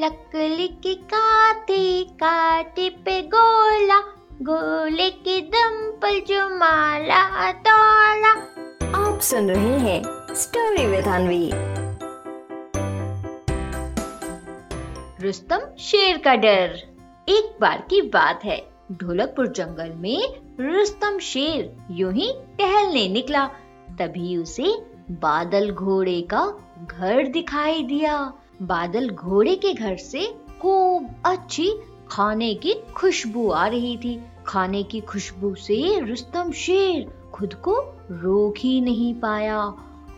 लकड़ी के काटे काटे पे गोला गोले के दम पर जो माला तोला। आप सुन रहे हैं स्टोरी विद अनवी रुस्तम शेर का डर। एक बार की बात है। ढोलकपुर जंगल में रुस्तम शेर यूँ ही टहलने निकला। तभी उसे बादल घोड़े का घर दिखाई दिया। बादल घोड़े के घर से खूब अच्छी खाने की खुशबू आ रही थी। खाने की खुशबू से रुस्तम शेर खुद को रोक ही नहीं पाया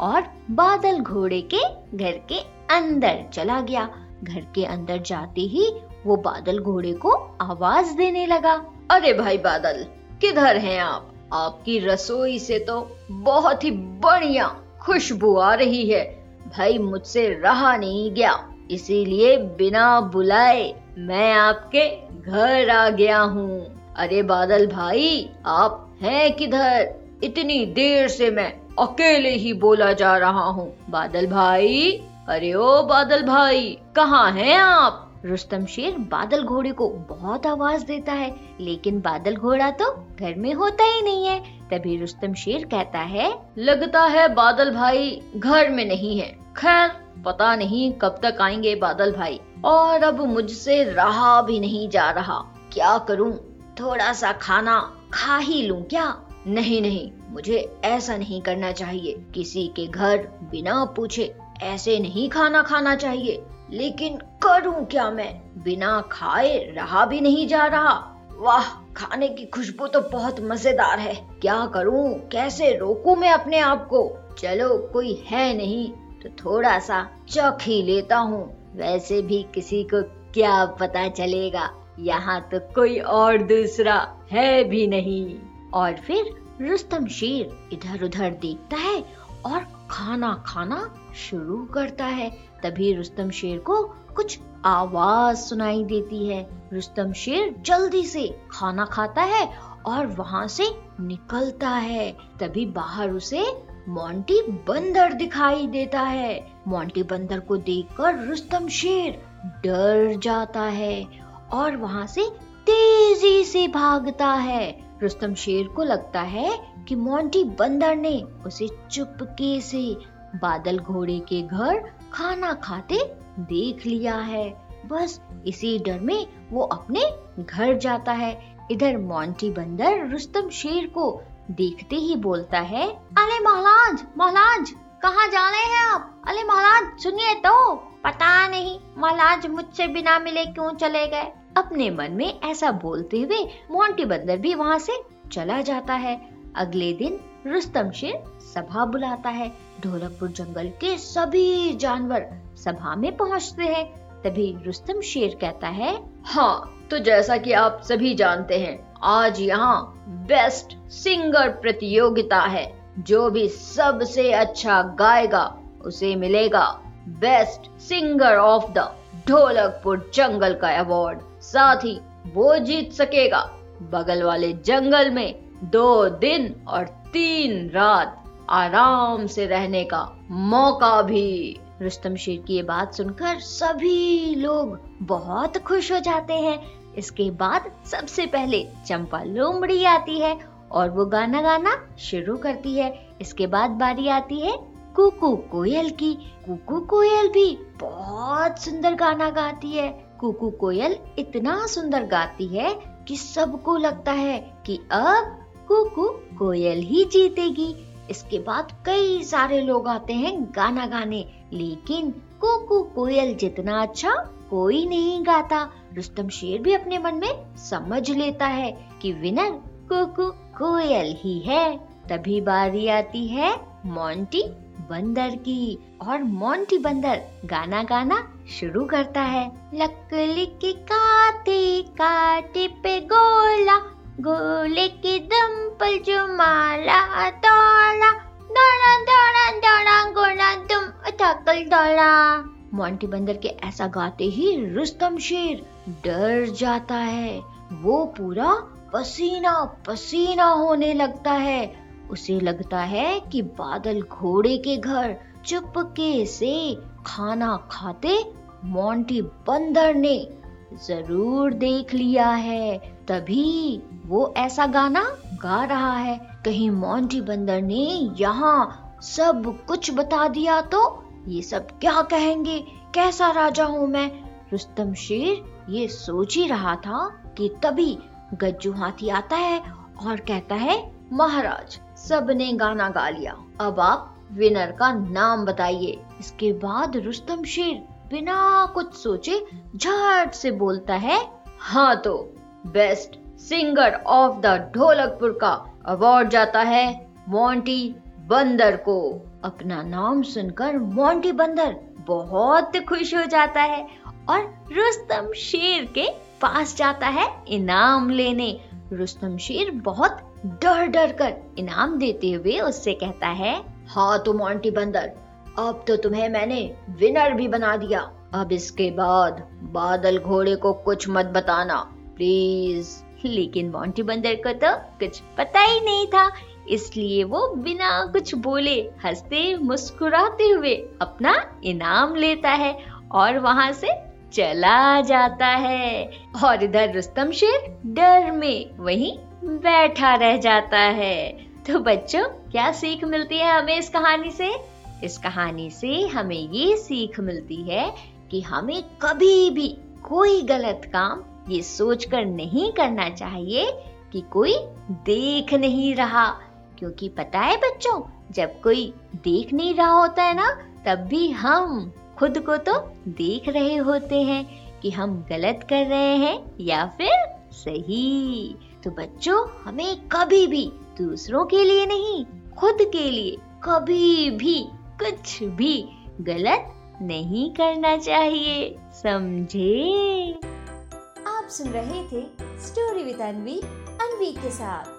और बादल घोड़े के घर के अंदर चला गया। घर के अंदर जाते ही वो बादल घोड़े को आवाज़ देने लगा, अरे भाई बादल, किधर हैं आप? आपकी रसोई से तो बहुत ही बढ़िया खुशबू आ रही है। भाई मुझसे रहा नहीं गया, इसीलिए बिना बुलाए मैं आपके घर आ गया हूँ। अरे बादल भाई, आप हैं किधर? इतनी देर से मैं अकेले ही बोला जा रहा हूँ। बादल भाई, अरे ओ बादल भाई, कहाँ हैं आप? रुस्तम शेर बादल घोड़े को बहुत आवाज़ देता है, लेकिन बादल घोड़ा तो घर में होता ही नहीं है। तभी रुस्तम शेर कहता है, लगता है बादल भाई घर में नहीं है। खैर, पता नहीं कब तक आएँगे बादल भाई। और अब मुझसे रहा भी नहीं जा रहा। क्या करूँ? थोड़ा सा खाना खा ही लूँ क्या? नहीं नहीं, मुझे ऐसा नहीं करना चाहिए। किसी के घर बिना पूछे ऐसे नहीं खाना खाना चाहिए। लेकिन करूँ क्या मैं? बिना खाए रहा भी नहीं जा रहा। वाह, खाने की खुशबू तो बहुत मज़ेदार है। क्या करूँ? कैसे रोकूं मैं अपने आप को? चलो, कोई है नहीं तो थोड़ा सा चख ही लेता हूँ। वैसे भी किसी को क्या पता चलेगा। यहाँ तो कोई और दूसरा है भी नहीं। और फिर रुस्तम शेर इधर उधर देखता है और खाना खाना शुरू करता है। तभी रुस्तम शेर को कुछ आवाज़ सुनाई देती है। रुस्तम शेर जल्दी से खाना खाता है और वहाँ से निकलता है। तभी बाहर उसे मोंटी बंदर दिखाई देता है। मोंटी बंदर को देखकर रुस्तम शेर डर जाता है और वहाँ से तेज़ी से भागता है। रुस्तम शेर को लगता है कि मोंटी बंदर ने उसे चुपके से बादल घोड़े के घर खाना खाते देख लिया है। बस इसी डर में वो अपने घर जाता है। इधर मोंटी बंदर रुस्तम शेर को देखते ही बोलता है, अरे महाराज महाराज, कहाँ जा रहे हैं आप? अरे महाराज, सुनिए तो। पता नहीं, महाराज मुझसे बिना मिले क्यों चले गए? अपने मन में ऐसा बोलते हुए मोंटी बंदर भी वहाँ से चला जाता है। अगले दिन रुस्तम शेर सभा बुलाता है। ढोलकपुर जंगल के सभी जानवर सभा में पहुँचते हैं। तभी रुस्तम शेर कहता है हाँ तो जैसा कि आप सभी जानते हैं, आज यहाँ बेस्ट सिंगर प्रतियोगिता है। जो भी सबसे अच्छा गाएगा, उसे मिलेगा best singer of the Dholakpur जंगल का अवार्ड। साथ ही वो जीत सकेगा। बगल वाले जंगल में दो दिन और तीन रात आराम से रहने का मौका भी। रुस्तम शेर की ये बात सुनकर सभी लोग बहुत खुश हो जाते हैं। इसके बाद सबसे पहले चंपा लोमड़ी आती है और वो गाना गाना शुरू करती है। इसके बाद बारी आती है कुकू कोयल की। कुकू कोयल भी बहुत सुंदर गाना गाती है। कुकू कोयल इतना सुंदर गाती है कि सबको लगता है कि अब कुकू कोयल ही जीतेगी। इसके बाद कई सारे लोग आते हैं गाना गाने, लेकिन कुकू कोयल जितना अच्छा कोई नहीं गाता। रुस्तम शेर भी अपने मन में समझ लेता है कि विनर कुकू कोयल ही है। तभी बारी आती है मोंटी बंदर की और मोंटी बंदर गाना गाना शुरू करता है। लकड़ी के काटे काटे पे गोला, गोले के दम पर जो माला तोला। दौड़ा दौड़ा दौड़ा, गोला तुम थकल दौड़ा मोंटी बंदर के ऐसा गाते ही रुस्तम शेर डर जाता है। वो पूरा पसीना पसीना होने लगता है। उसे लगता है कि बादल घोड़े के घर चुपके से खाना खाते मोंटी बंदर ने ज़रूर देख लिया है। तभी वो ऐसा गाना गा रहा है। कहीं मोंटी बंदर ने यहाँ सब कुछ बता दिया तो ये सब क्या कहेंगे? कैसा राजा हूँ मैं? रुस्तम शेर ये सोच ही रहा था कि तभी गज्जू हाथी आता है और कहता है, महाराज सबने गाना गा लिया। अब आप विनर का नाम बताइए। इसके बाद रुस्तम शेर बिना कुछ सोचे झट से बोलता है हाँ तो best singer of the Dholakpur का अवार्ड जाता है मोंटी बंदर को। अपना नाम सुनकर मोंटी बंदर बहुत खुश हो जाता है और रुस्तम शेर के पास जाता है इनाम लेने। रुस्तम शेर बहुत डर डर कर इनाम देते हुए उससे कहता है हाँ तो मोंटी बंदर, अब तो तुम्हें मैंने विनर भी बना दिया। अब इसके बाद बादल घोड़े को कुछ मत बताना प्लीज़ लेकिन मोंटी बंदर को तो कुछ पता ही नहीं था, इसलिए वो बिना कुछ बोले हँसते मुस्कुराते हुए अपना इनाम लेता है और वहाँ से चला जाता है। और इधर रुस्तम शेर डर में वहीं बैठा रह जाता है। तो बच्चों, क्या सीख मिलती है हमें इस कहानी से? इस कहानी से हमें ये सीख मिलती है कि हमें कभी भी कोई गलत काम ये सोचकर नहीं करना चाहिए कि कोई देख नहीं रहा। क्योंकि पता है बच्चों, जब कोई देख नहीं रहा होता है ना, तब भी हम खुद को तो देख रहे होते हैं कि हम गलत कर रहे हैं या फिर सही। तो बच्चों, हमें कभी भी दूसरों के लिए नहीं, खुद के लिए कभी भी, कुछ भी गलत नहीं करना चाहिए। समझे? आप सुन रहे थे स्टोरी विद अनवी अनवी के साथ।